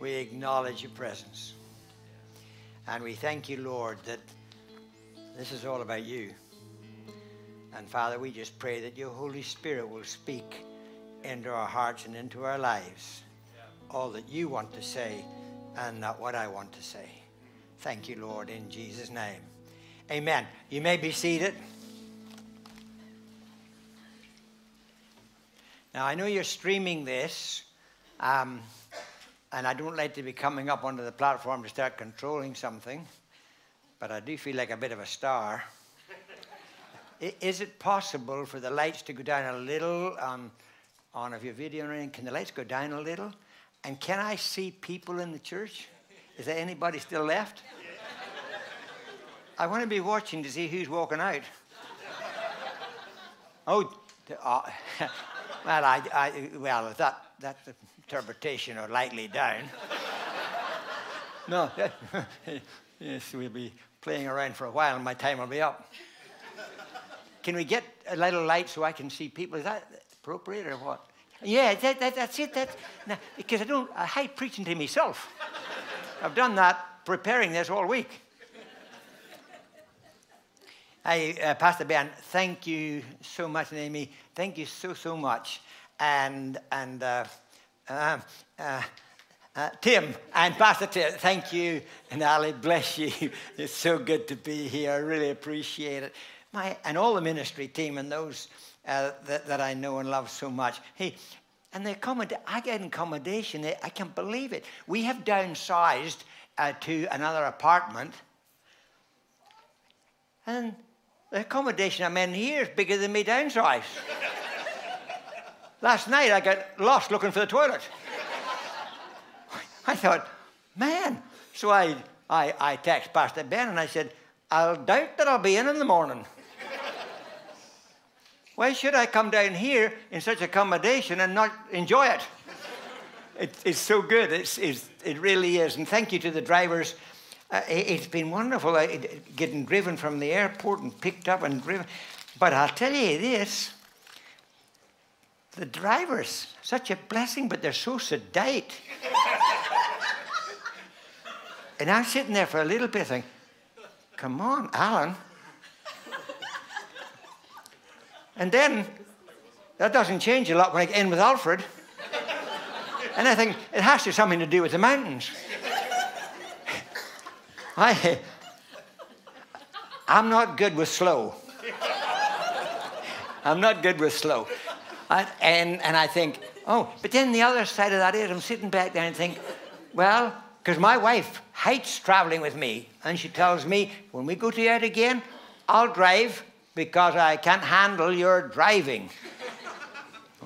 we acknowledge your presence. And we thank you, Lord, that this is all about you. And Father, we just pray that your Holy Spirit will speak into our hearts and into our lives all that you want to say and not what I want to say. Thank you, Lord, in Jesus' name. Amen. You may be seated. Now, I know you're streaming this, um, and I don't like to be coming up onto the platform to start controlling something, but I do feel like a bit of a star. Is it possible for the lights to go down a little on, on if you're videoing? Can the lights go down a little? And can I see people in the church? Is there anybody still left? I want to be watching to see who's walking out. Oh, uh, well, I, I, well, that, that's the interpretation or lightly down. no, yes, we'll be playing around for a while and my time will be up. Can we get a little light so I can see people? Is that appropriate or what? Yeah, that, that, that's it. That's, now, because I don't, I hate preaching to myself. I've done that preparing this all week. Hey, uh, Pastor Ben, thank you so much, Amy. Thank you so, so much. And, and uh, uh, uh, uh Tim and Pastor Tim, thank you. And Ali, bless you. It's so good to be here. I really appreciate it. My, and all the ministry team and those uh, that, that I know and love so much. Hey, and the accommodation, I get accommodation. I can't believe it. We have downsized uh, to another apartment. And the accommodation I'm in here is bigger than me downsize. Last night I got lost looking for the toilet. I thought, man. So I, I, I Pastor Ben and I said, I'll doubt that I'll be in in the morning. Why should I come down here in such accommodation and not enjoy it? it it's so good. It's, it's, it really is. And thank you to the drivers uh, it's been wonderful uh, getting driven from the airport and picked up and driven. But I'll tell you this the drivers, such a blessing, but they're so sedate. and I'm sitting there for a little bit thinking, come on, Alan. and then that doesn't change a lot when I get in with Alfred. and I think it has to something to do with the mountains. I, I'm not good with slow. I'm not good with slow. And, and I think, oh, but then the other side of that is I'm sitting back there and think, well, because my wife hates traveling with me. And she tells me, when we go to out again, I'll drive because I can't handle your driving.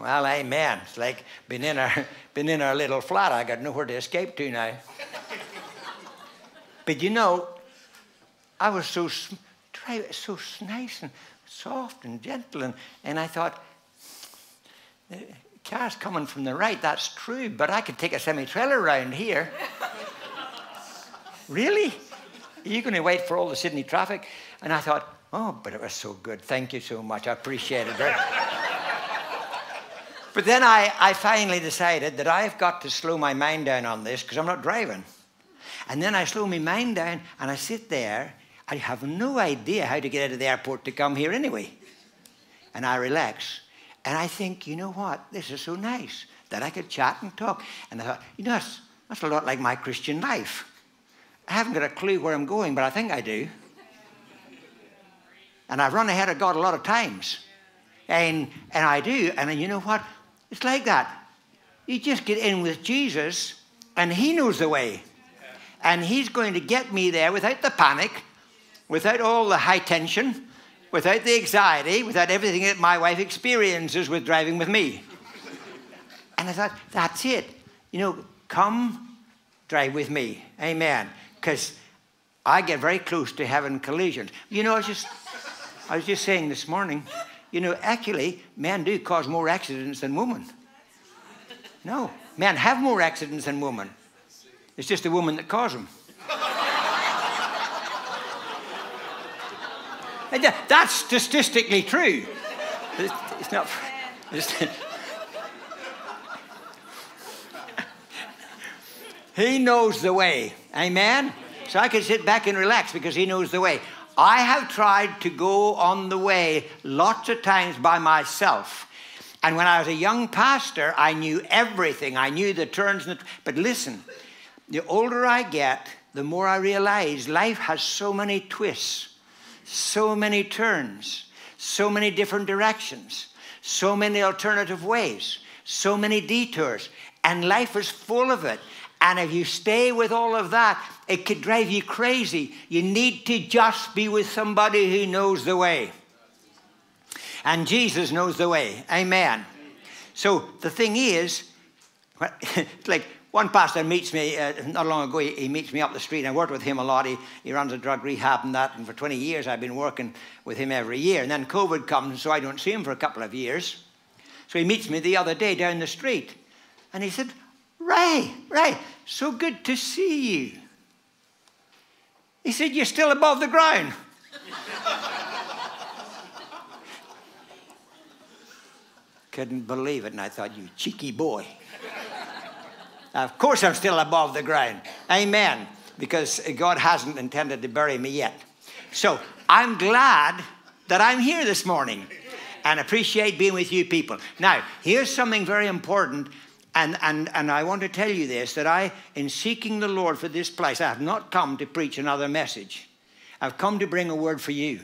well, amen. It's like been in our, been in our little flat. I got nowhere to escape to now. But you know, I was so, so nice and soft and gentle, and, and I thought, car's coming from the right, that's true, but I could take a semi trailer around here. really? Are you going to wait for all the Sydney traffic? And I thought, oh, but it was so good. Thank you so much. I appreciate it. but then I, I finally decided that I've got to slow my mind down on this because I'm not driving. And then I slow my mind down and I sit there. I have no idea how to get out of the airport to come here anyway. And I relax. And I think, you know what? This is so nice that I could chat and talk. And I thought, you know, that's, that's a lot like my Christian life. I haven't got a clue where I'm going, but I think I do. And I've run ahead of God a lot of times. And, and I do. And you know what? It's like that. You just get in with Jesus, and He knows the way. And He's going to get me there without the panic, without all the high tension, without the anxiety, without everything that my wife experiences with driving with me. And I thought, that's it. You know, come drive with me. Amen. Because I get very close to having collisions. You know, I was just, I was just saying this morning, you know, actually, men do cause more accidents than women. No, men have more accidents than women. It's just the woman that caused them. That's statistically true. It's not. It's He knows the way. Amen? So I can sit back and relax because He knows the way. I have tried to go on the way lots of times by myself. And when I was a young pastor, I knew everything. I knew the turns. The, but listen, the older I get, the more I realize life has so many twists, so many turns, so many different directions, so many alternative ways, so many detours. And life is full of it. And if you stay with all of that, it could drive you crazy. You need to just be with somebody who knows the way. And Jesus knows the way. Amen. So the thing is, like one pastor meets me uh, not long ago. He, he, meets me up the street, I worked with him a lot. He, he runs a drug rehab and that, and for 20 years I've been working with him every year. And then COVID comes, so I don't see him for a couple of years. So he meets me the other day down the street, and he said, Ray, Ray, so good to see you. He said, You're still above the ground. Couldn't believe it, and I thought, You cheeky boy. Of course, I'm still above the ground. Amen. Because God hasn't intended to bury me yet. So I'm glad that I'm here this morning and appreciate being with you people. Now, here's something very important and, and, and I want to tell you this that I, in seeking the Lord for this place, I have not come to preach another message. I've come to bring a word for you.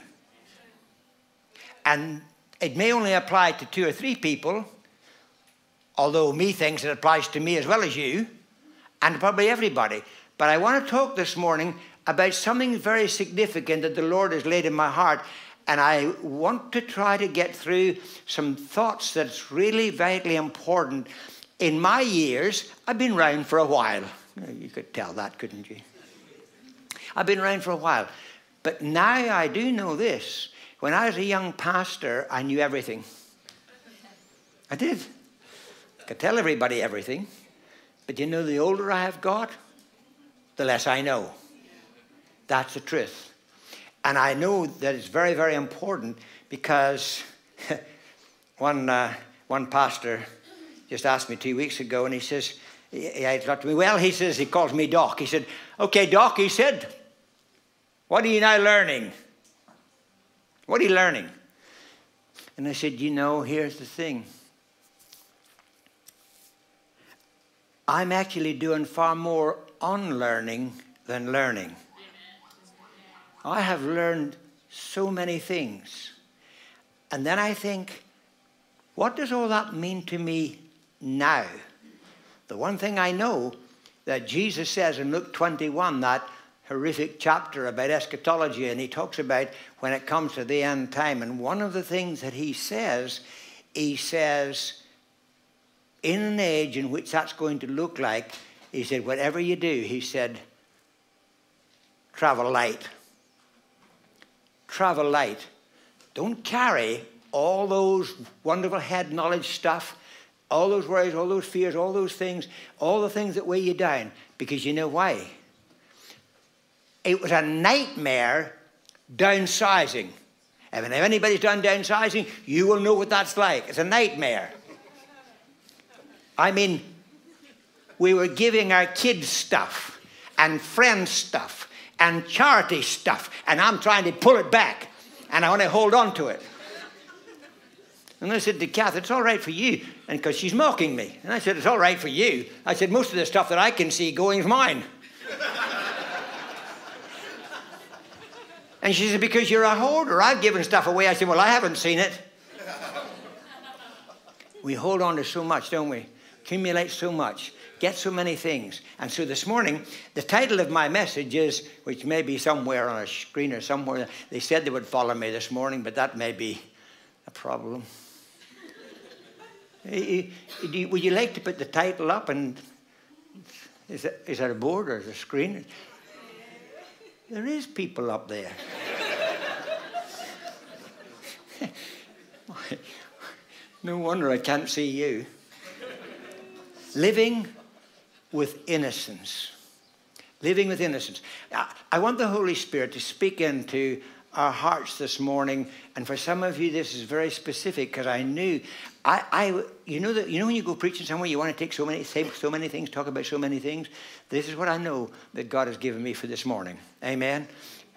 And it may only apply to two or three people, although me thinks it applies to me as well as you, and probably everybody. But I want to talk this morning about something very significant that the Lord has laid in my heart. And I want to try to get through some thoughts that's really vitally important in my years, I've been around for a while. You could tell that, couldn't you? I've been around for a while. But now I do know this. When I was a young pastor, I knew everything. I did. I could tell everybody everything. But you know, the older I have got, the less I know. That's the truth. And I know that it's very, very important because one, uh, one pastor just asked me two weeks ago, and he says, he, he to me, well, he says, he calls me Doc. He said, okay, Doc, he said, what are you now learning? What are you learning? And I said, you know, here's the thing. I'm actually doing far more unlearning than learning. I have learned so many things. And then I think, what does all that mean to me now. The one thing I know that Jesus says in Luke 21, that horrific chapter about eschatology, and he talks about when it comes to the end time. And one of the things that he says, he says, in an age in which that's going to look like, he said, whatever you do, he said, travel light. Travel light. Don't carry all those wonderful head knowledge stuff all those worries, all those fears, all those things, all the things that weigh you down. Because you know why? It was a nightmare downsizing. And if anybody's done downsizing, you will know what that's like. It's a nightmare. I mean, we were giving our kids stuff and friends stuff and charity stuff, and I'm trying to pull it back, and I want to hold on to it. And I said to Kath, it's all right for you. And because she's mocking me. And I said, it's all right for you. I said, most of the stuff that I can see going is mine. and she said, because you're a hoarder. I've given stuff away. I said, well, I haven't seen it. we hold on to so much, don't we? Accumulate so much. Get so many things. And so this morning, the title of my message is, which may be somewhere on a screen or somewhere, they said they would follow me this morning, but that may be a problem. Eh, eh, would you like to put the title up and is that, is that a board or is a screen? There is people up there. no wonder I can't see you. Living with innocence. Living with innocence. I want the Holy Spirit to speak into our hearts this morning. And for some of you, this is very specific because I knew, I, I, you know that you know when you go preaching somewhere, you want to take so many, say so many things, talk about so many things. This is what I know that God has given me for this morning. Amen.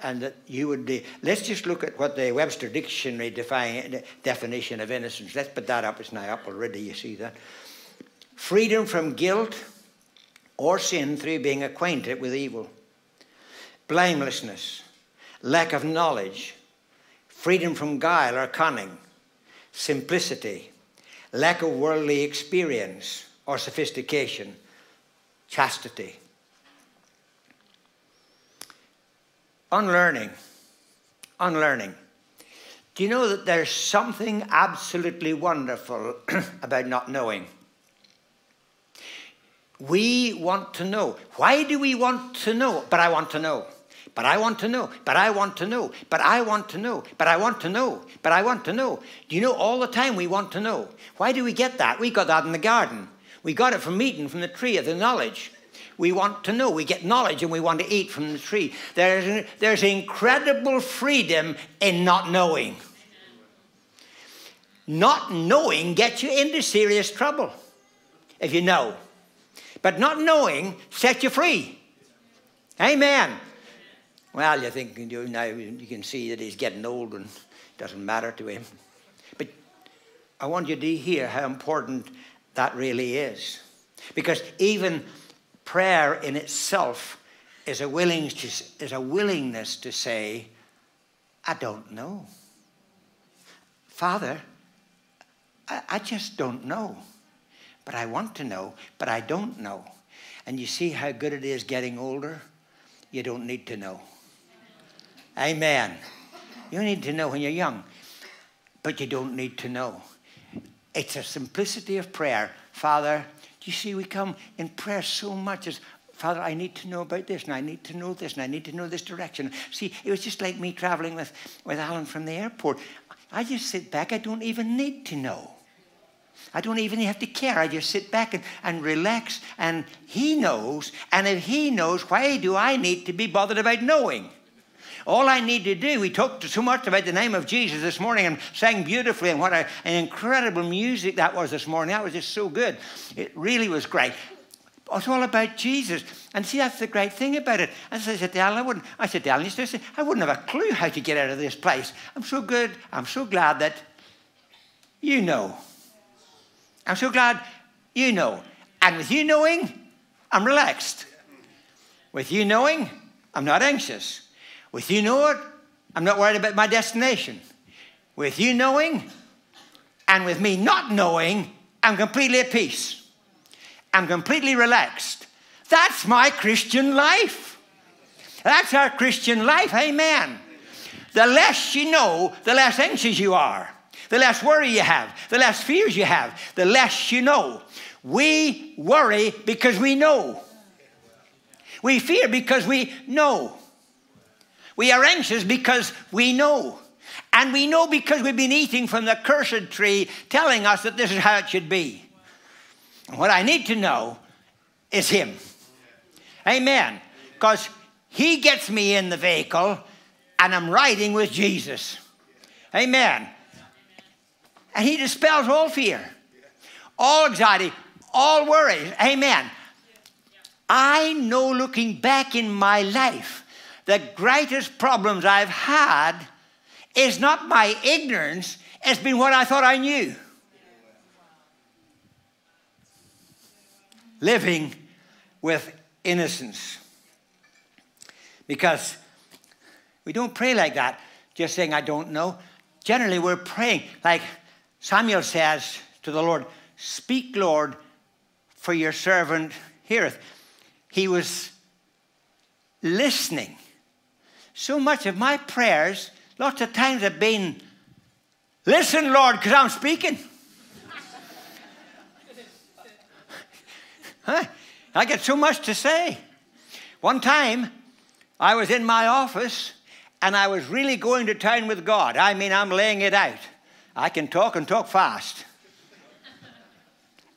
And that you would. Uh, let's just look at what the Webster Dictionary define, definition of innocence. Let's put that up. It's now up already. You see that. Freedom from guilt or sin through being acquainted with evil. Blamelessness lack of knowledge, freedom from guile or cunning, simplicity, lack of worldly experience or sophistication, chastity. Unlearning. Unlearning. Do you know that there's something absolutely wonderful about not knowing? We want to know. Why do we want to know? But I want to know. But I want to know. But I want to know. But I want to know. But I want to know. But I want to know. Do you know all the time we want to know? Why do we get that? We got that in the garden. We got it from eating from the tree of the knowledge. We want to know. We get knowledge and we want to eat from the tree. There's, there's incredible freedom in not knowing. Not knowing gets you into serious trouble if you know. But not knowing sets you free. Amen. Well, you think you now you can see that he's getting old and it doesn't matter to him. But I want you to hear how important that really is. Because even prayer in itself is a, willingness to, is a willingness to say, I don't know. Father, I, I just don't know. But I want to know, but I don't know. And you see how good it is getting older? You don't need to know. Amen. You need to know when you're young, but you don't need to know. It's a simplicity of prayer. Father, do you see we come in prayer so much as Father, I need to know about this, and I need to know this, and I need to know this direction. See, it was just like me traveling with, with Alan from the airport. I just sit back, I don't even need to know. I don't even have to care. I just sit back and, and relax, and he knows. And if he knows, why do I need to be bothered about knowing? All I need to do, we talked so much about the name of Jesus this morning and sang beautifully, and what a, an incredible music that was this morning. That was just so good. It really was great. It's all about Jesus. And see, that's the great thing about it. And so I said to Alan, I, wouldn't, I said to Alan, I wouldn't have a clue how to get out of this place. I'm so good. I'm so glad that you know. I'm so glad you know. And with you knowing, I'm relaxed. With you knowing, I'm not anxious. With you knowing, I'm not worried about my destination. With you knowing, and with me not knowing, I'm completely at peace. I'm completely relaxed. That's my Christian life. That's our Christian life. Amen. The less you know, the less anxious you are, the less worry you have, the less fears you have, the less you know. We worry because we know. We fear because we know. We are anxious because we know. And we know because we've been eating from the cursed tree telling us that this is how it should be. what I need to know is Him. Amen. Because He gets me in the vehicle and I'm riding with Jesus. Amen. And He dispels all fear, all anxiety, all worries. Amen. I know looking back in my life the greatest problems I've had is not my ignorance, it's been what I thought I knew. Living with innocence. Because we don't pray like that, just saying, I don't know. Generally, we're praying like Samuel says to the Lord, Speak, Lord, for your servant heareth. He was listening so much of my prayers, lots of times have been, listen, Lord, because I'm speaking. I get so much to say. One time, I was in my office and I was really going to town with God. I mean, I'm laying it out. I can talk and talk fast.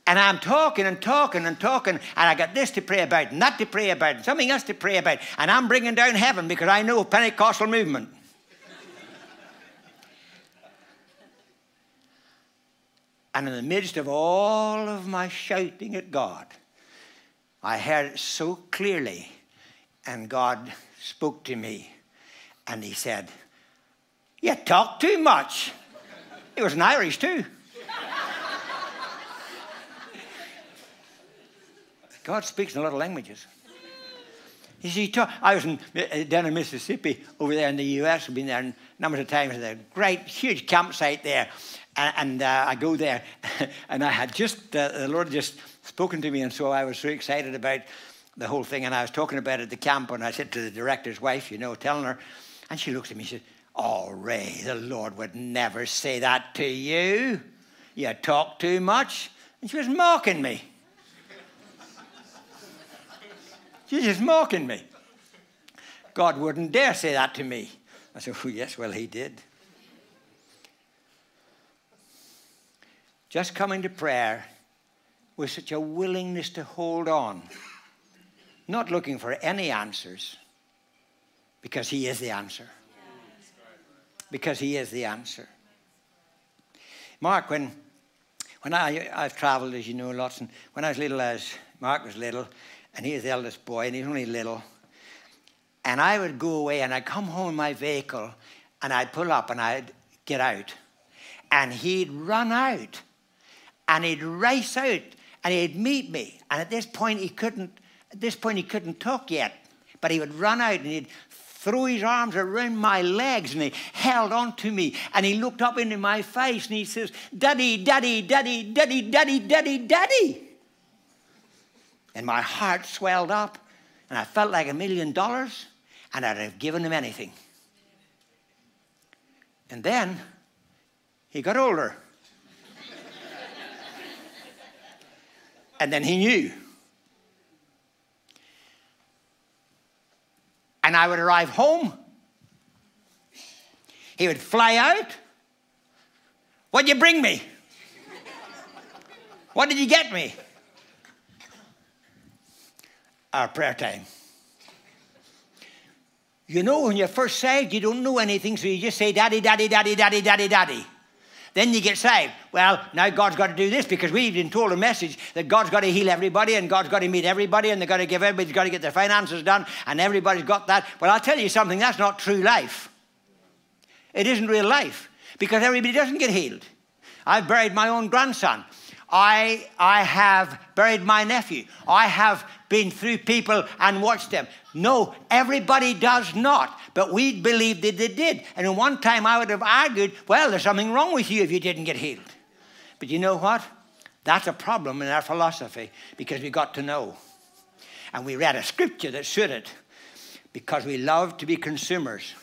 And I'm talking and talking and talking, and I got this to pray about, and that to pray about, and something else to pray about, and I'm bringing down heaven because I know Pentecostal movement. and in the midst of all of my shouting at God, I heard it so clearly, and God spoke to me, and He said, You talk too much. It was an Irish too. God speaks in a lot of languages. You see, I was in, uh, down in Mississippi over there in the US. I've been there numbers of times. There's a great, huge campsite there. And, and uh, I go there, and I had just, uh, the Lord just spoken to me, and so I was so excited about the whole thing. And I was talking about it at the camp, and I said to the director's wife, you know, telling her, and she looked at me and said, Oh, Ray, the Lord would never say that to you. You talk too much. And she was mocking me. She's just mocking me. God wouldn't dare say that to me. I said, Oh, yes, well, he did. Just coming to prayer with such a willingness to hold on, not looking for any answers, because he is the answer. Because he is the answer. Mark, when, when I, I've traveled, as you know, lots, and when I was little, as Mark was little, and he was the eldest boy, and he's only little. And I would go away, and I'd come home in my vehicle, and I'd pull up, and I'd get out. And he'd run out, and he'd race out, and he'd meet me. And at this point, he couldn't. At this point, he couldn't talk yet, but he would run out, and he'd throw his arms around my legs and he held on to me and he looked up into my face and he says, Daddy, Daddy, Daddy, Daddy, Daddy, Daddy, Daddy. And my heart swelled up, and I felt like a million dollars, and I'd have given him anything. And then he got older. and then he knew. And I would arrive home. He would fly out. What'd you bring me? what did you get me? our prayer time. You know, when you're first saved, you don't know anything, so you just say, Daddy, Daddy, Daddy, Daddy, Daddy, Daddy. Then you get saved. Well, now God's got to do this because we've been told a message that God's got to heal everybody and God's got to meet everybody and they've got to give everybody's got to get their finances done and everybody's got that. Well, I'll tell you something, that's not true life. It isn't real life because everybody doesn't get healed. I've buried my own grandson. I, I have buried my nephew. I have been through people and watched them. No, everybody does not. But we believe that they did. And in one time I would have argued, well, there's something wrong with you if you didn't get healed. But you know what? That's a problem in our philosophy because we got to know. And we read a scripture that suited it because we love to be consumers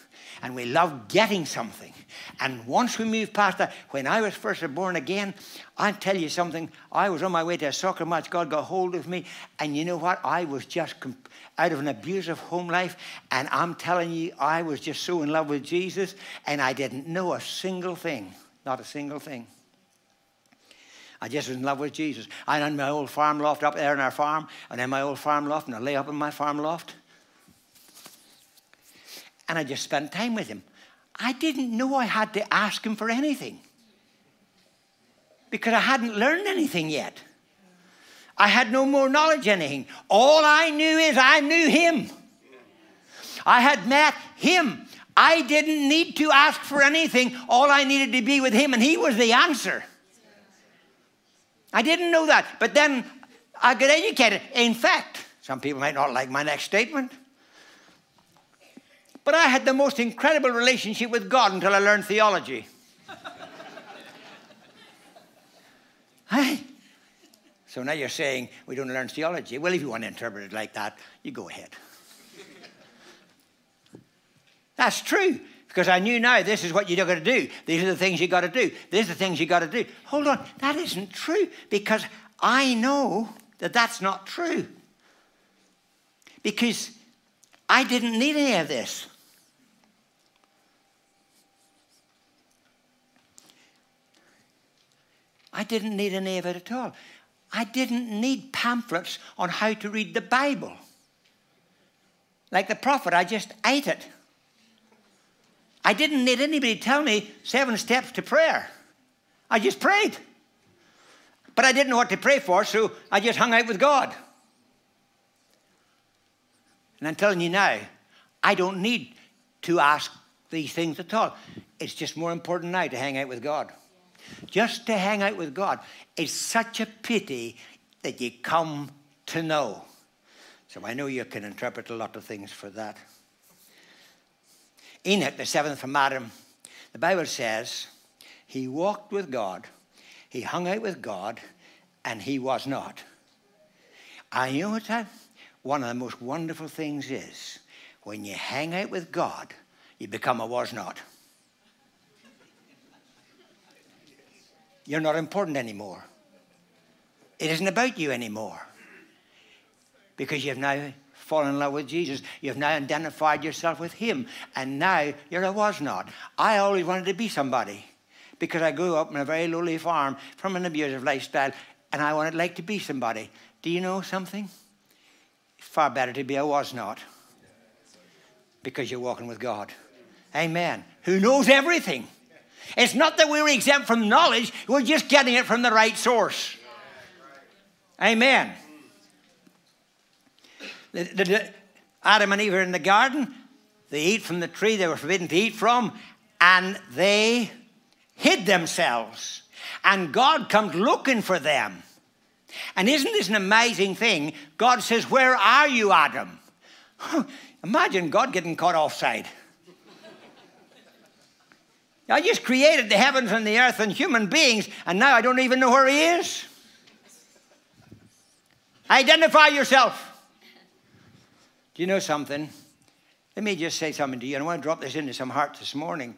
and we love getting something. And once we move past that, when I was first born again, i tell you something. I was on my way to a soccer match. God got hold of me. And you know what? I was just out of an abusive home life. And I'm telling you, I was just so in love with Jesus. And I didn't know a single thing. Not a single thing. I just was in love with Jesus. I had my old farm loft up there in our farm, and then my old farm loft, and I lay up in my farm loft. And I just spent time with him. I didn't know I had to ask him for anything because I hadn't learned anything yet. I had no more knowledge anything. All I knew is I knew him. I had met him. I didn't need to ask for anything. All I needed to be with him, and he was the answer. I didn't know that. But then I got educated. In fact, some people might not like my next statement. But I had the most incredible relationship with God until I learned theology. hey? So now you're saying we don't learn theology. Well, if you want to interpret it like that, you go ahead. That's true. Because I knew now this is what you're going to do. These are the things you got to do. These are the things you got to do. Hold on, that isn't true because I know that that's not true. Because I didn't need any of this. I didn't need any of it at all. I didn't need pamphlets on how to read the Bible. Like the prophet, I just ate it. I didn't need anybody to tell me seven steps to prayer. I just prayed. But I didn't know what to pray for, so I just hung out with God. And I'm telling you now, I don't need to ask these things at all. It's just more important now to hang out with God. Just to hang out with God. It's such a pity that you come to know. So I know you can interpret a lot of things for that. Enoch, the seventh from Adam, the Bible says he walked with God, he hung out with God, and he was not. And you know what that? One of the most wonderful things is when you hang out with God, you become a was not. You're not important anymore. It isn't about you anymore because you've now fallen in love with Jesus. You've now identified yourself with Him, and now you're a was not. I always wanted to be somebody because I grew up in a very lowly farm from an abusive lifestyle, and I wanted like to be somebody. Do you know something? It's far better to be a was not because you're walking with God. Amen. Who knows everything. It's not that we're exempt from knowledge, we're just getting it from the right source. Amen. The, the, Adam and Eve are in the garden. They eat from the tree they were forbidden to eat from, and they hid themselves. And God comes looking for them. And isn't this an amazing thing? God says, Where are you, Adam? Imagine God getting caught offside. I just created the heavens and the earth and human beings, and now I don't even know where He is. Identify yourself. Do you know something? Let me just say something to you. And I want to drop this into some heart this morning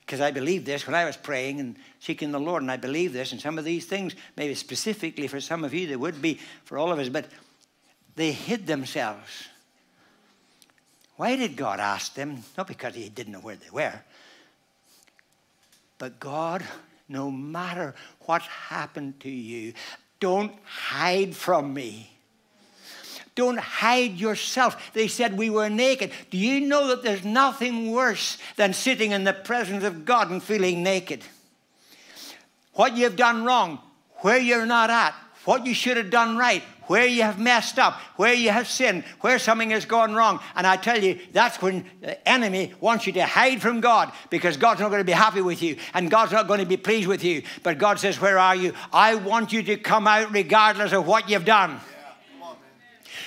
because I believe this when I was praying and seeking the Lord, and I believe this. And some of these things, maybe specifically for some of you, they would be for all of us, but they hid themselves. Why did God ask them? Not because He didn't know where they were, but God, no matter what happened to you, don't hide from me. Don't hide yourself. They said we were naked. Do you know that there's nothing worse than sitting in the presence of God and feeling naked? What you've done wrong, where you're not at, what you should have done right, where you have messed up, where you have sinned, where something has gone wrong. And I tell you, that's when the enemy wants you to hide from God because God's not going to be happy with you and God's not going to be pleased with you. But God says, Where are you? I want you to come out regardless of what you've done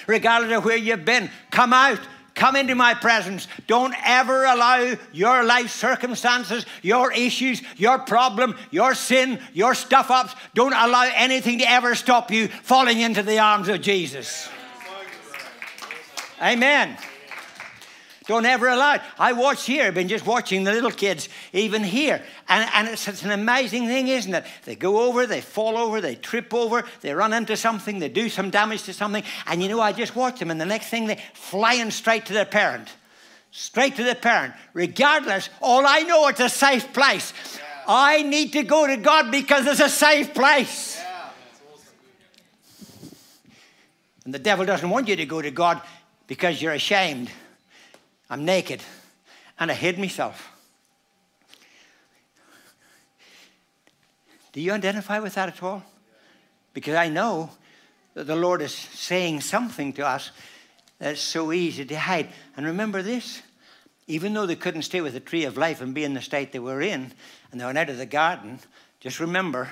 regardless of where you've been. Come out. Come into my presence. Don't ever allow your life circumstances, your issues, your problem, your sin, your stuff ups, don't allow anything to ever stop you falling into the arms of Jesus. Amen. Don't ever allow it. I watch here, I've been just watching the little kids, even here. And, and it's, it's an amazing thing, isn't it? They go over, they fall over, they trip over, they run into something, they do some damage to something. And you know, I just watch them, and the next thing they're flying straight to their parent. Straight to their parent. Regardless, all I know it's a safe place. Yeah. I need to go to God because it's a safe place. Yeah. And the devil doesn't want you to go to God because you're ashamed. I'm naked and I hid myself. Do you identify with that at all? Because I know that the Lord is saying something to us that's so easy to hide. And remember this even though they couldn't stay with the tree of life and be in the state they were in, and they went out of the garden, just remember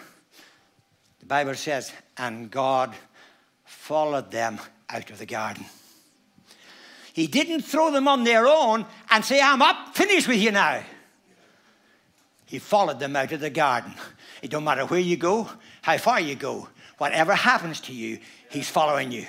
the Bible says, and God followed them out of the garden. He didn't throw them on their own and say, I'm up, finished with you now. He followed them out of the garden. It don't matter where you go, how far you go, whatever happens to you, He's following you.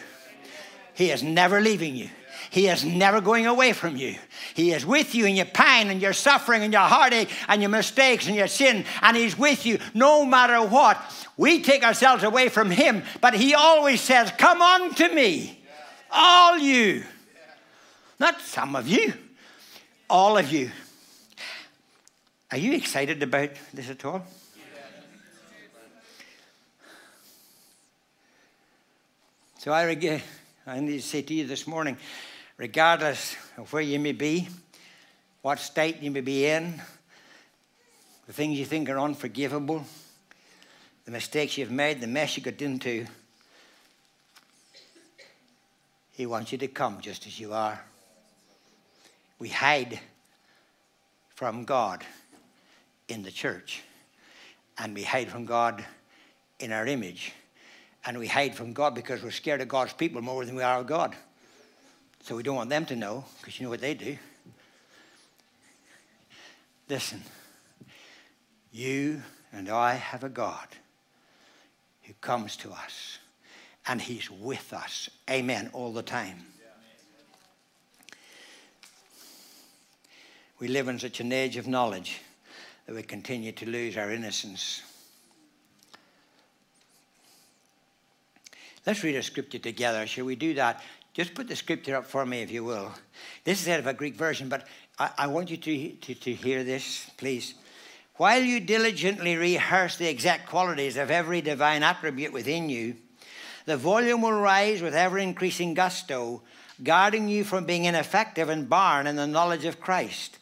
He is never leaving you. He is never going away from you. He is with you in your pain and your suffering and your heartache and your mistakes and your sin, and He's with you no matter what. We take ourselves away from Him, but He always says, Come on to me, all you not some of you, all of you. Are you excited about this at all? So I, reg- I need to say to you this morning, regardless of where you may be, what state you may be in, the things you think are unforgivable, the mistakes you've made, the mess you got into. He wants you to come just as you are. We hide from God in the church, and we hide from God in our image, and we hide from God because we're scared of God's people more than we are of God. So we don't want them to know because you know what they do. Listen, you and I have a God who comes to us and he's with us. Amen. All the time. We live in such an age of knowledge that we continue to lose our innocence. Let's read a scripture together. Shall we do that? Just put the scripture up for me, if you will. This is out of a Greek version, but I, I want you to, to, to hear this, please. While you diligently rehearse the exact qualities of every divine attribute within you, the volume will rise with ever increasing gusto, guarding you from being ineffective and barren in the knowledge of Christ.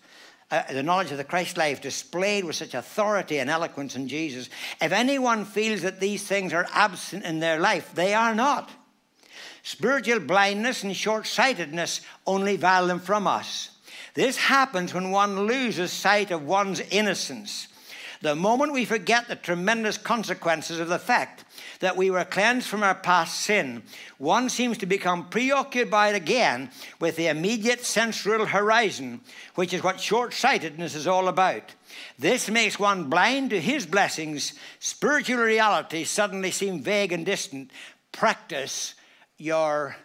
Uh, the knowledge of the Christ life displayed with such authority and eloquence in Jesus. If anyone feels that these things are absent in their life, they are not. Spiritual blindness and short sightedness only veil them from us. This happens when one loses sight of one's innocence. The moment we forget the tremendous consequences of the fact that we were cleansed from our past sin, one seems to become preoccupied again with the immediate sensual horizon, which is what short sightedness is all about. This makes one blind to his blessings. Spiritual realities suddenly seem vague and distant. Practice your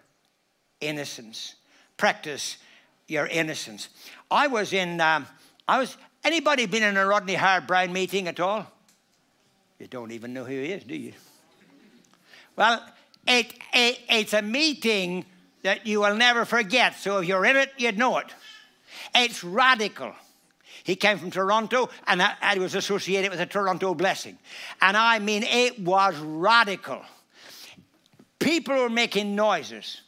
innocence. Practice your innocence. I was in, um, I was, anybody been in a Rodney Howard-Browne meeting at all? You don't even know who he is, do you? Well, it, it, it's a meeting that you will never forget. So if you're in it, you'd know it. It's radical. He came from Toronto and I was associated with the Toronto blessing. And I mean, it was radical. People were making noises.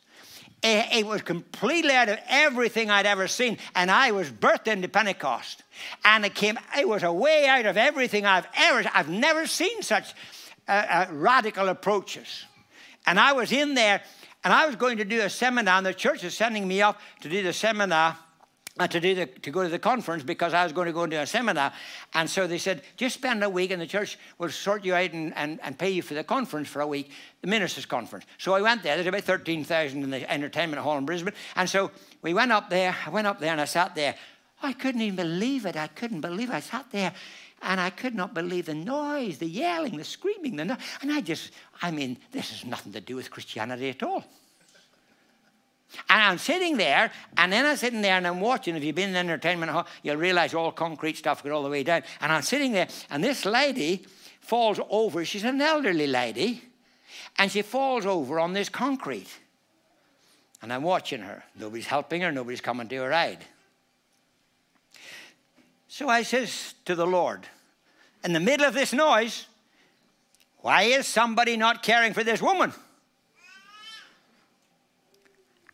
It, was completely out of everything I'd ever seen. And I was birthed into Pentecost. And it came, it was a way out of everything I've ever, I've never seen such uh, uh, radical approaches. And I was in there, and I was going to do a seminar, and the church is sending me up to do the seminar. Uh, to do the, to go to the conference because I was going to go into a seminar, and so they said just spend a week and the church will sort you out and, and, and pay you for the conference for a week, the ministers' conference. So I went there. There's about thirteen thousand in the entertainment hall in Brisbane, and so we went up there. I went up there and I sat there. I couldn't even believe it. I couldn't believe it. I sat there and I could not believe the noise, the yelling, the screaming, the no- and I just, I mean, this has nothing to do with Christianity at all. And I'm sitting there, and then I'm sitting there and I'm watching. If you've been in entertainment hall, you'll realize all concrete stuff goes all the way down. And I'm sitting there, and this lady falls over. She's an elderly lady, and she falls over on this concrete. And I'm watching her. Nobody's helping her, nobody's coming to her aid. So I says to the Lord, in the middle of this noise, why is somebody not caring for this woman?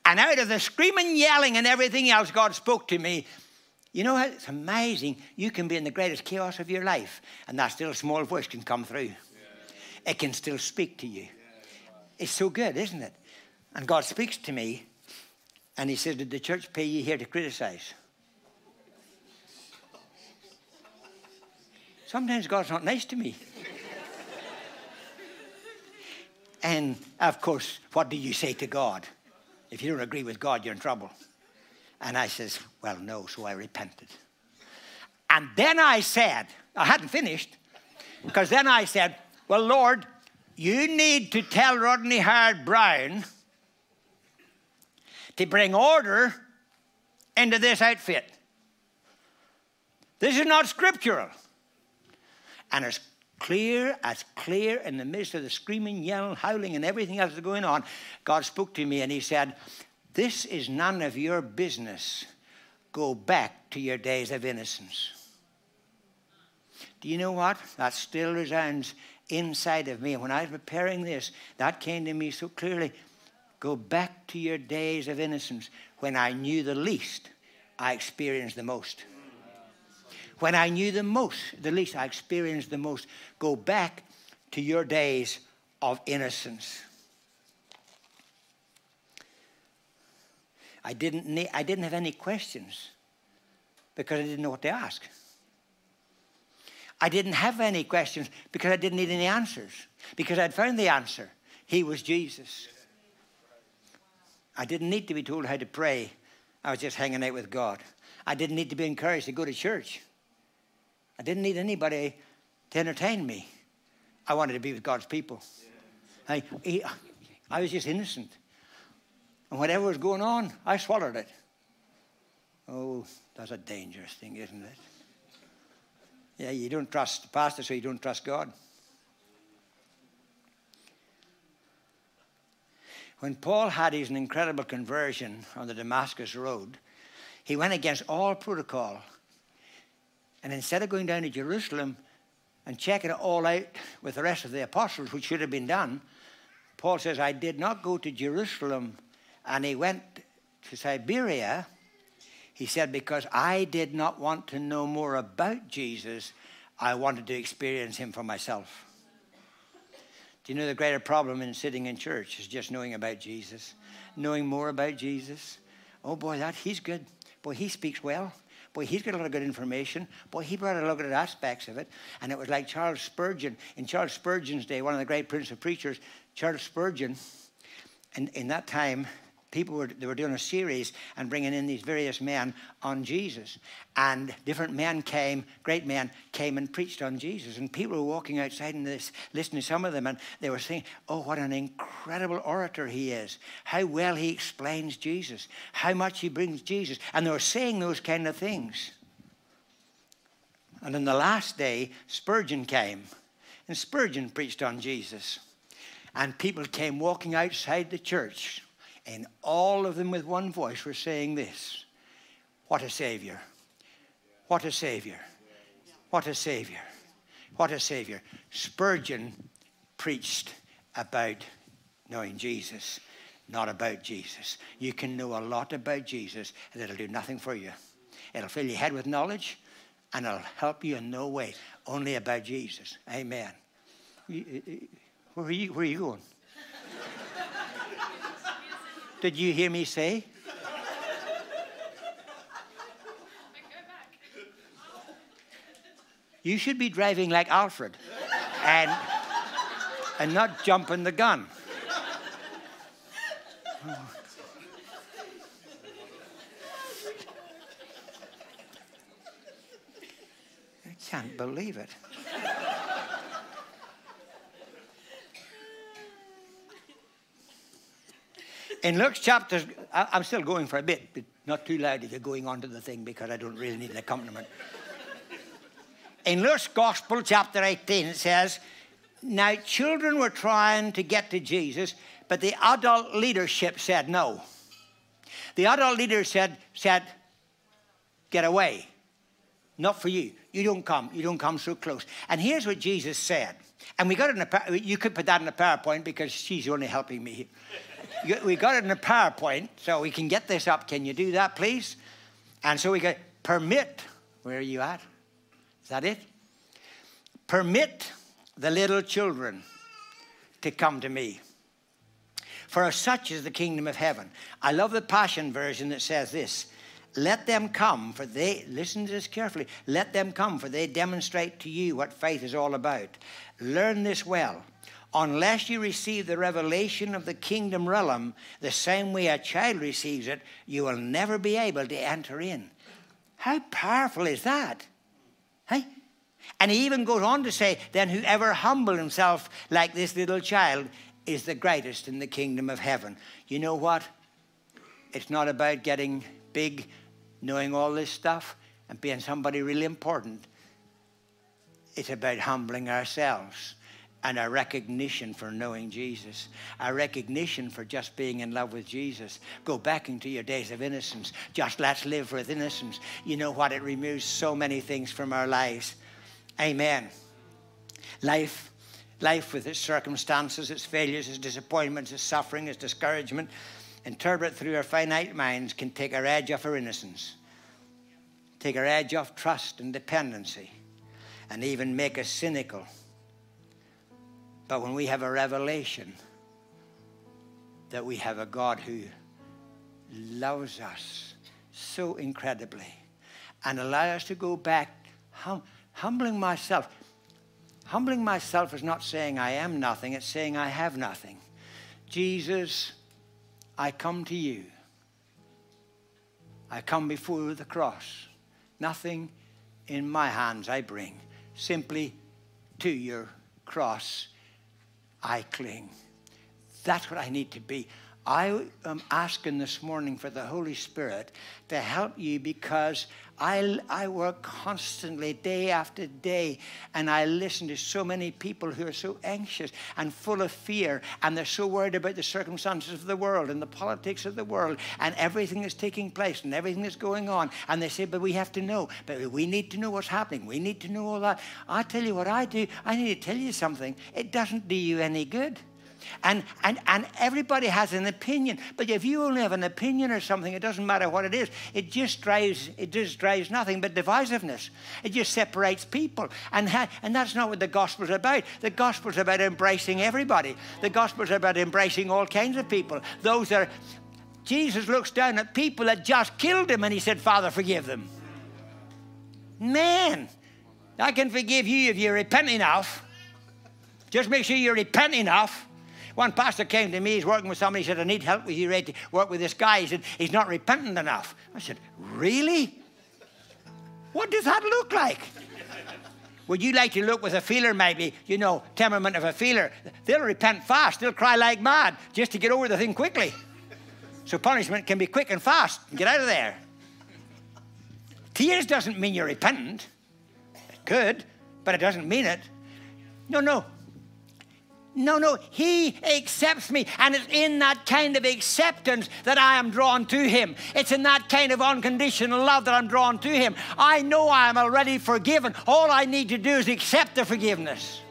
And out of the screaming, yelling, and everything else, God spoke to me. You know, it's amazing. You can be in the greatest chaos of your life, and that still small voice can come through. It can still speak to you. It's so good, isn't it? And God speaks to me, and He says, Did the church pay you here to criticize? Sometimes God's not nice to me. and of course, what do you say to God? If you don't agree with God, you're in trouble. And I says, Well, no, so I repented. And then I said, I hadn't finished, because then I said, Well, Lord, you need to tell Rodney Howard-Browne to bring order into this outfit. This is not scriptural. And as clear as clear in the midst of the screaming, yelling, howling, and everything else that's going on, God spoke to me and He said, This is none of your business. Go back to your days of innocence. Do you know what? That still resounds inside of me. When I was preparing this, that came to me so clearly. Go back to your days of innocence. When I knew the least, I experienced the most. When I knew the most, the least, I experienced the most. Go back to your days of innocence. I didn't, I didn't have any questions because I didn't know what to ask. I didn't have any questions because I didn't need any answers because I'd found the answer. He was Jesus. I didn't need to be told how to pray. I was just hanging out with God. I didn't need to be encouraged to go to church. I didn't need anybody to entertain me. I wanted to be with God's people. I, he, I was just innocent. And whatever was going on, I swallowed it. Oh, that's a dangerous thing, isn't it? Yeah, you don't trust the pastor, so you don't trust God. When Paul had his incredible conversion on the Damascus Road, he went against all protocol. And instead of going down to Jerusalem and checking it all out with the rest of the apostles, which should have been done, Paul says, I did not go to Jerusalem. And he went to Siberia, he said, because I did not want to know more about Jesus, I wanted to experience him for myself. Do you know the greater problem in sitting in church is just knowing about Jesus, knowing more about Jesus? Oh boy, that he's good. Boy, he speaks well. Boy, he's got a lot of good information. Boy, he brought a lot of good aspects of it. And it was like Charles Spurgeon. In Charles Spurgeon's day, one of the great Prince of Preachers, Charles Spurgeon, and in that time, people were, they were doing a series and bringing in these various men on Jesus. And different men came, great men came and preached on Jesus. And people were walking outside and this, listening to some of them, and they were saying, Oh, what an incredible orator he is. How well he explains Jesus. How much he brings Jesus. And they were saying those kind of things. And on the last day, Spurgeon came. And Spurgeon preached on Jesus. And people came walking outside the church and all of them with one voice were saying this What a Savior! What a Savior! What a Savior! What a Savior! Spurgeon preached about knowing Jesus, not about Jesus. You can know a lot about Jesus, and it'll do nothing for you. It'll fill your head with knowledge, and it'll help you in no way. Only about Jesus. Amen. Where are you, where are you going? Did you hear me say? You should be driving like Alfred and, and not jumping the gun. I can't believe it. In Luke's chapter, I'm still going for a bit, but not too loud if you're going on to the thing because I don't really need an accompaniment. in Luke's Gospel, chapter 18, it says, Now children were trying to get to Jesus, but the adult leadership said no. The adult leader said, said, Get away. Not for you. You don't come. You don't come so close. And here's what Jesus said. And we got it in a, you could put that in a PowerPoint because she's only helping me we got it in a PowerPoint, so we can get this up. Can you do that, please? And so we go, permit, where are you at? Is that it? Permit the little children to come to me. For such is the kingdom of heaven. I love the Passion version that says this Let them come, for they, listen to this carefully, let them come, for they demonstrate to you what faith is all about. Learn this well unless you receive the revelation of the kingdom realm the same way a child receives it, you will never be able to enter in. How powerful is that? Hey? And he even goes on to say, then whoever humble himself like this little child is the greatest in the kingdom of heaven. You know what? It's not about getting big, knowing all this stuff, and being somebody really important. It's about humbling ourselves and a recognition for knowing Jesus, a recognition for just being in love with Jesus. Go back into your days of innocence. Just let's live with innocence. You know what? It removes so many things from our lives. Amen. Life, life with its circumstances, its failures, its disappointments, its suffering, its discouragement, interpret through our finite minds, can take our edge off our innocence, take our edge off trust and dependency, and even make us cynical But when we have a revelation that we have a God who loves us so incredibly and allow us to go back, hum, humbling myself. Humbling myself is not saying I am nothing, it's saying I have nothing. Jesus, I come to you. I come before the cross. Nothing in my hands I bring. Simply to your cross I cling. That's what I need to be. I am asking this morning for the Holy Spirit to help you because I, I work constantly, day after day, and I listen to so many people who are so anxious and full of fear, and they're so worried about the circumstances of the world and the politics of the world and everything that's taking place and everything that's going on. And they say, But we have to know, but we need to know what's happening. We need to know all that. I tell you what I do, I need to tell you something. It doesn't do you any good. And, and, and everybody has an opinion. But if you only have an opinion or something, it doesn't matter what it is. It just drives, it just drives nothing but divisiveness. It just separates people. And, and that's not what the gospel's about. The gospel's about embracing everybody. The gospel's about embracing all kinds of people. Those are, Jesus looks down at people that just killed him and he said, Father, forgive them. Man, I can forgive you if you repent enough. Just make sure you repent enough one pastor came to me, he's working with somebody, he said, I need help with you ready to work with this guy. He said, he's not repentant enough. I said, Really? What does that look like? Would you like to look with a feeler, maybe, you know, temperament of a feeler? They'll repent fast, they'll cry like mad just to get over the thing quickly. So punishment can be quick and fast. Get out of there. Tears doesn't mean you're repentant. It could, but it doesn't mean it. No, no. No, no, he accepts me. And it's in that kind of acceptance that I am drawn to him. It's in that kind of unconditional love that I'm drawn to him. I know I am already forgiven. All I need to do is accept the forgiveness.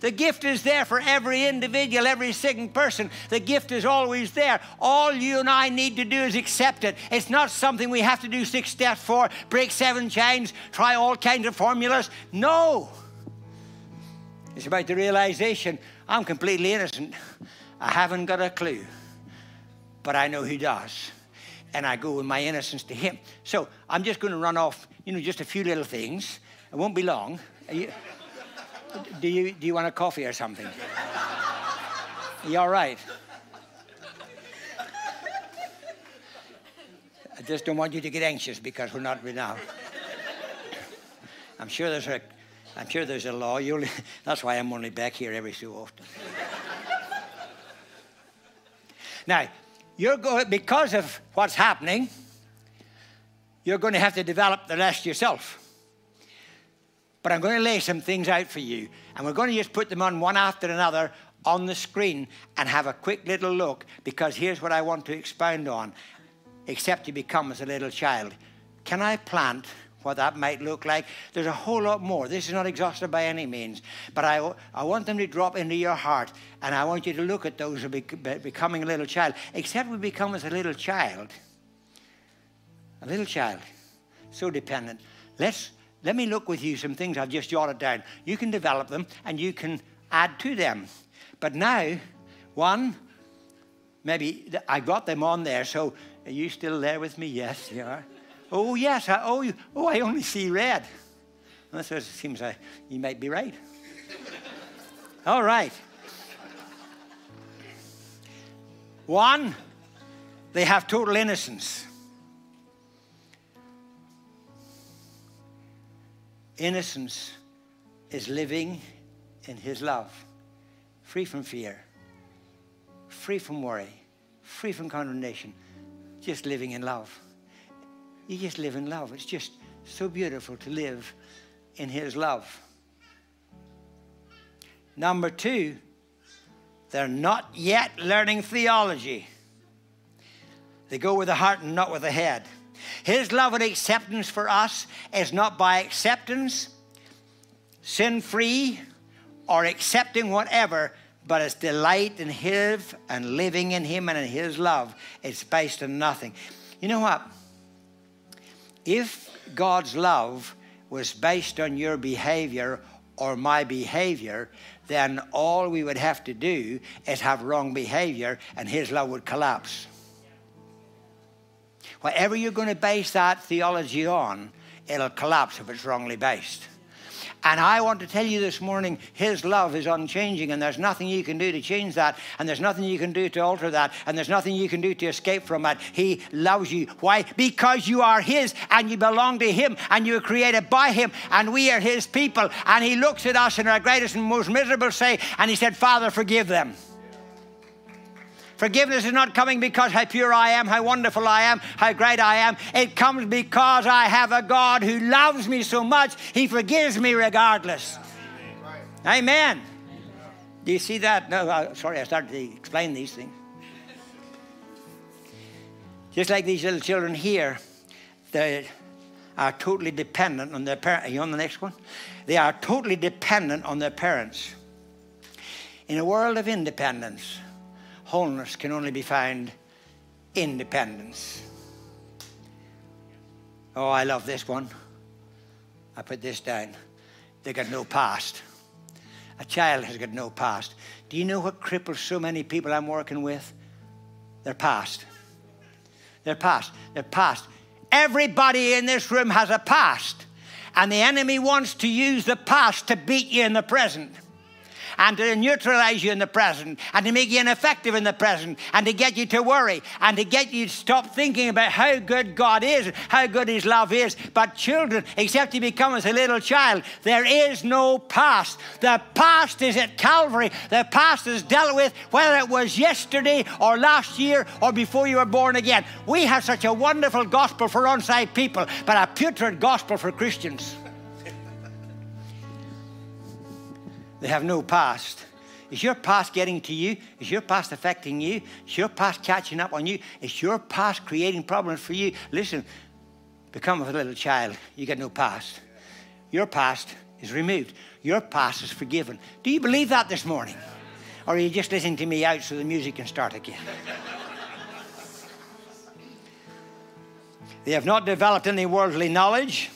The gift is there for every individual, every single person. The gift is always there. All you and I need to do is accept it. It's not something we have to do six steps for, break seven chains, try all kinds of formulas. No. It's about the realization I'm completely innocent. I haven't got a clue, but I know who does. And I go with my innocence to him. So I'm just going to run off, you know, just a few little things. It won't be long. You, do, you, do you want a coffee or something? You all right? I just don't want you to get anxious because we're not right now. I'm sure there's a I'm sure there's a law. You only, that's why I'm only back here every so often. now, you're going because of what's happening. You're going to have to develop the rest yourself. But I'm going to lay some things out for you, and we're going to just put them on one after another on the screen and have a quick little look because here's what I want to expound on. Except you become as a little child. Can I plant what that might look like. There's a whole lot more. This is not exhaustive by any means, but I, I want them to drop into your heart, and I want you to look at those who are becoming a little child. Except we become as a little child, a little child, so dependent. Let's let me look with you some things I've just jotted down. You can develop them, and you can add to them. But now, one, maybe I got them on there. So are you still there with me? Yes, you are. Oh, yes. I, oh, oh, I only see red. Well, so it seems like you might be right. All right. One, they have total innocence. Innocence is living in His love, free from fear, free from worry, free from condemnation, just living in love you just live in love. It's just so beautiful to live in His love. Number two, they're not yet learning theology. They go with the heart and not with the head. His love and acceptance for us is not by acceptance, sin free, or accepting whatever, but it's delight in His and living in Him and in His love. It's based on nothing. You know what? If God's love was based on your behavior, or my behavior, then all we would have to do is have wrong behavior and his love would collapse. Whatever you're going to base that theology on, it'll collapse if it's wrongly based. And I want to tell you this morning, His love is unchanging, and there's nothing you can do to change that, and there's nothing you can do to alter that, and there's nothing you can do to escape from that. He loves you. Why? Because you are His, and you belong to Him, and you were created by Him, and we are His people. And He looks at us in our greatest and most miserable state, and He said, Father, forgive them. Forgiveness is not coming because how pure I am, how wonderful I am, how great I am. It comes because I have a God who loves me so much, He forgives me regardless. Amen. Do you see that? No, uh, sorry, I started to explain these things. Just like these little children here, they are totally dependent on their parents. Are you on the next one? They are totally dependent on their parents. In a world of independence, wholeness can only be found in dependence. Oh, I love this one. I put this down. They got no past. A child has got no past. Do you know what cripples so many people I'm working with? Their past. Their past. Their past. Everybody in this room has a past, and the enemy wants to use the past to beat you in the present and to neutralize you in the present and to make you ineffective in the present and to get you to worry and to get you to stop thinking about how good God is, how good His love is. But children, except you become as a little child, there is no past. The past is at Calvary. The past is dealt with whether it was yesterday or last year or before you were born again. We have such a wonderful gospel for onside people, but a putrid gospel for Christians. They have no past. Is your past getting to you? Is your past affecting you? Is your past catching up on you? Is your past creating problems for you? Listen, become a little child. You get no past. Your past is removed. Your past is forgiven. Do you believe that this morning? Or are you just listening to me out so the music can start again? they have not developed any worldly knowledge.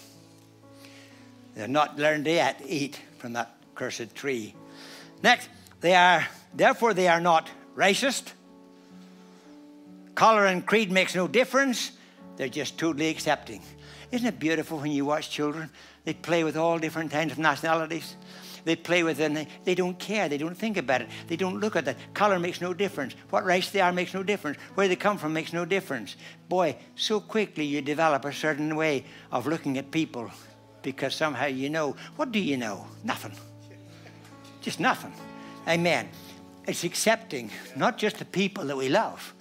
They have not learned yet eat from that cursed tree. Next, they are, therefore, they are not racist. Color and creed makes no difference. They're just totally accepting. Isn't it beautiful when you watch children? They play with all different kinds of nationalities. They play with it and they, they don't care. They don't think about it. They don't look at that. Color makes no difference. What race they are makes no difference. Where they come from makes no difference. Boy, so quickly you develop a certain way of looking at people because somehow you know. What do you know? Nothing. Just nothing. Amen. It's accepting not just the people that we love,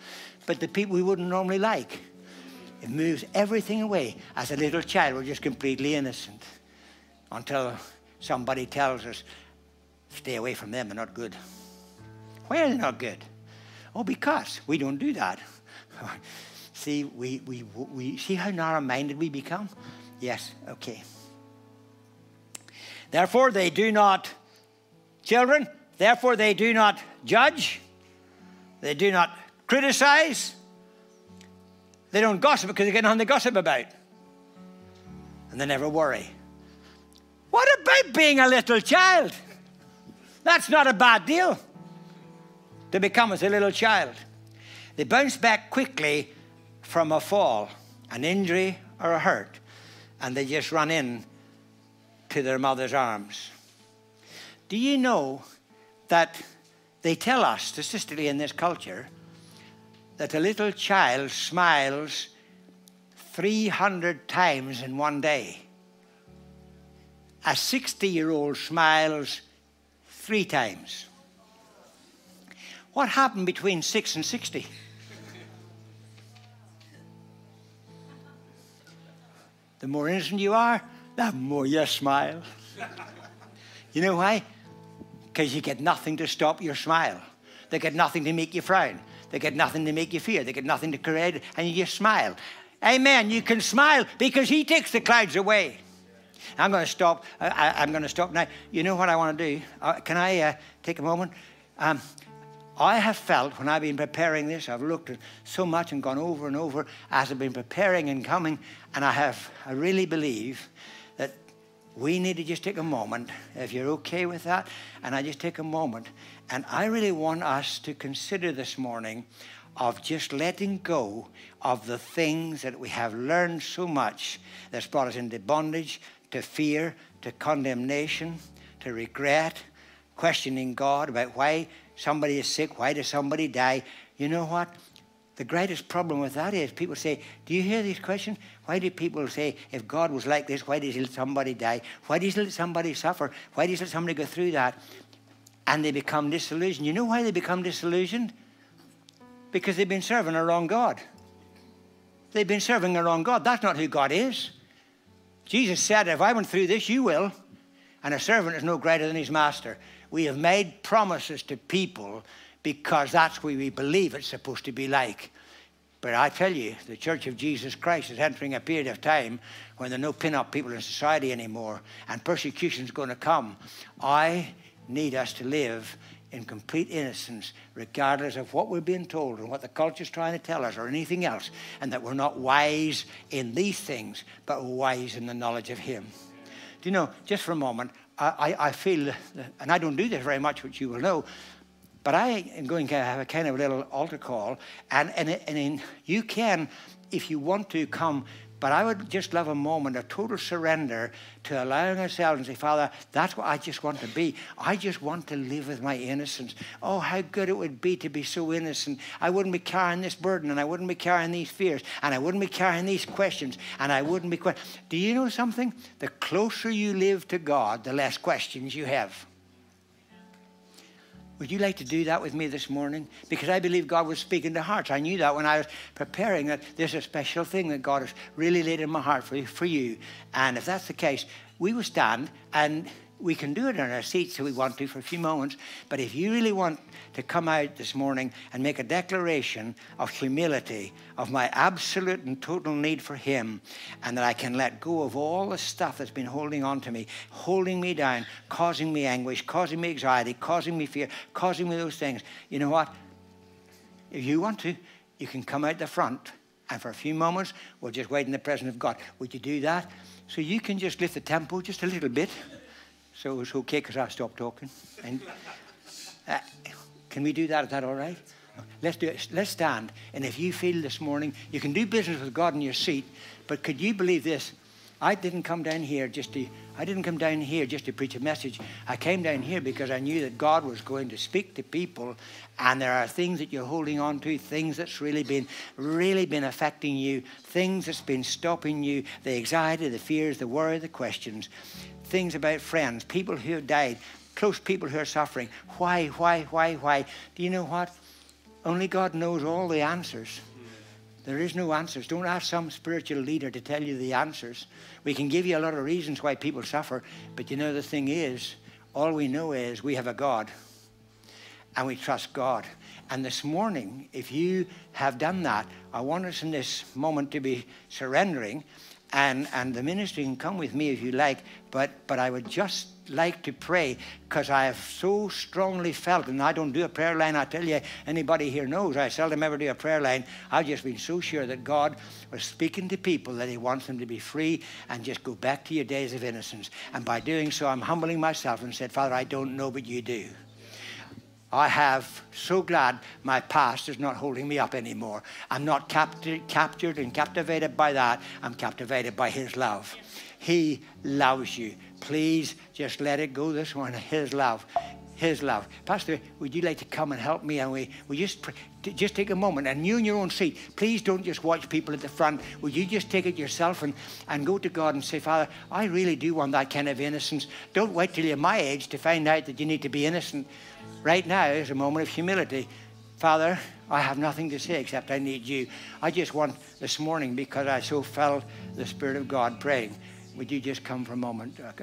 but the people we wouldn't normally like. It moves everything away. As a little child, we're just completely innocent until somebody tells us, stay away from them, they're not good. Why are they not good? Oh, because we don't do that. see, we, we, we see how narrow minded we become? Yes, okay. Therefore, they do not Children, therefore they do not judge, they do not criticize, they don't gossip because they get nothing to gossip about, and they never worry. What about being a little child? That's not a bad deal to become as a little child. They bounce back quickly from a fall, an injury, or a hurt, and they just run in to their mother's arms. Do you know that they tell us statistically in this culture that a little child smiles 300 times in one day? A 60 year old smiles three times. What happened between 6 and 60? The more innocent you are, the more you smile. You know why? Because you get nothing to stop your smile. They get nothing to make you frown. They get nothing to make you fear. They get nothing to create, and you just smile. Amen. You can smile because He takes the clouds away. I'm going to stop. I, am going to stop now. You know what I want to do? Uh, can I uh, take a moment? Um, I have felt when I've been preparing this, I've looked at so much and gone over and over as I've been preparing and coming, and I have, I really believe that we need to just take a moment, if you're okay with that, and I just take a moment. And I really want us to consider this morning of just letting go of the things that we have learned so much that's brought us into bondage, to fear, to condemnation, to regret, questioning God about why somebody is sick, why does somebody die. You know what? The greatest problem with that is people say, Do you hear these questions? Why do people say, if God was like this, why does he let somebody die? Why does he let somebody suffer? Why does he let somebody go through that? And they become disillusioned. You know why they become disillusioned? Because they've been serving a wrong God. They've been serving a wrong God. That's not who God is. Jesus said, If I went through this, you will. And a servant is no greater than his master. We have made promises to people because that's what we believe it's supposed to be like. But I tell you, the Church of Jesus Christ is entering a period of time when there are no pin up people in society anymore and persecution is going to come. I need us to live in complete innocence, regardless of what we're being told and what the culture's trying to tell us or anything else, and that we're not wise in these things, but wise in the knowledge of Him. Do you know, just for a moment, I, I feel, and I don't do this very much, which you will know, but I am going to have a kind of little altar call, and, and, and you can, if you want to, come. But I would just love a moment of total surrender to allowing ourselves and say, Father, that's what I just want to be. I just want to live with my innocence. Oh, how good it would be to be so innocent. I wouldn't be carrying this burden, and I wouldn't be carrying these fears, and I wouldn't be carrying these questions, and I wouldn't be. Que- Do you know something? The closer you live to God, the less questions you have. Would you like to do that with me this morning? Because I believe God was speaking to hearts. I knew that when I was preparing that there's a special thing that God has really laid in my heart for, for you. And if that's the case, we will stand and we can do it in our seats if we want to for a few moments. But if you really want to come out this morning and make a declaration of humility, of my absolute and total need for Him, and that I can let go of all the stuff that's been holding on to me, holding me down, causing me anguish, causing me anxiety, causing me fear, causing me those things. You know what? If you want to, you can come out the front. And for a few moments, we'll just wait in the presence of God. Would you do that? So you can just lift the tempo just a little bit. So it was okay because I stopped talking. And uh, can we do that? Is that all right? Let's do it. Let's stand. And if you feel this morning, you can do business with God in your seat. But could you believe this? I didn't come down here just to. I didn't come down here just to preach a message. I came down here because I knew that God was going to speak to people, and there are things that you're holding on to, things that's really been, really been affecting you, things that's been stopping you, the anxiety, the fears, the worry, the questions things about friends, people who have died, close people who are suffering. Why, why, why, why? Do you know what? Only God knows all the answers. There is no answers. Don't ask some spiritual leader to tell you the answers. We can give you a lot of reasons why people suffer, but you know the thing is, all we know is we have a God and we trust God. And this morning, if you have done that, I want us in this moment to be surrendering and, and the ministry can come with me if you like, but, but I would just like to pray because I have so strongly felt, and I don't do a prayer line. I tell you, anybody here knows I seldom ever do a prayer line. I've just been so sure that God was speaking to people that He wants them to be free and just go back to your days of innocence. And by doing so, I'm humbling myself and said, Father, I don't know, but you do. I have so glad my past is not holding me up anymore. I'm not captured, captured and captivated by that. I'm captivated by His love. He loves you. Please just let it go this one. His love. His love. Pastor, would you like to come and help me? And we, we just pray, just take a moment and you in your own seat, please don't just watch people at the front. Would you just take it yourself and, and go to God and say, Father, I really do want that kind of innocence. Don't wait till you're my age to find out that you need to be innocent right now is a moment of humility. Father, I have nothing to say except I need you. I just want this morning, because I so felt the Spirit of God praying, would you just come for a moment? Okay.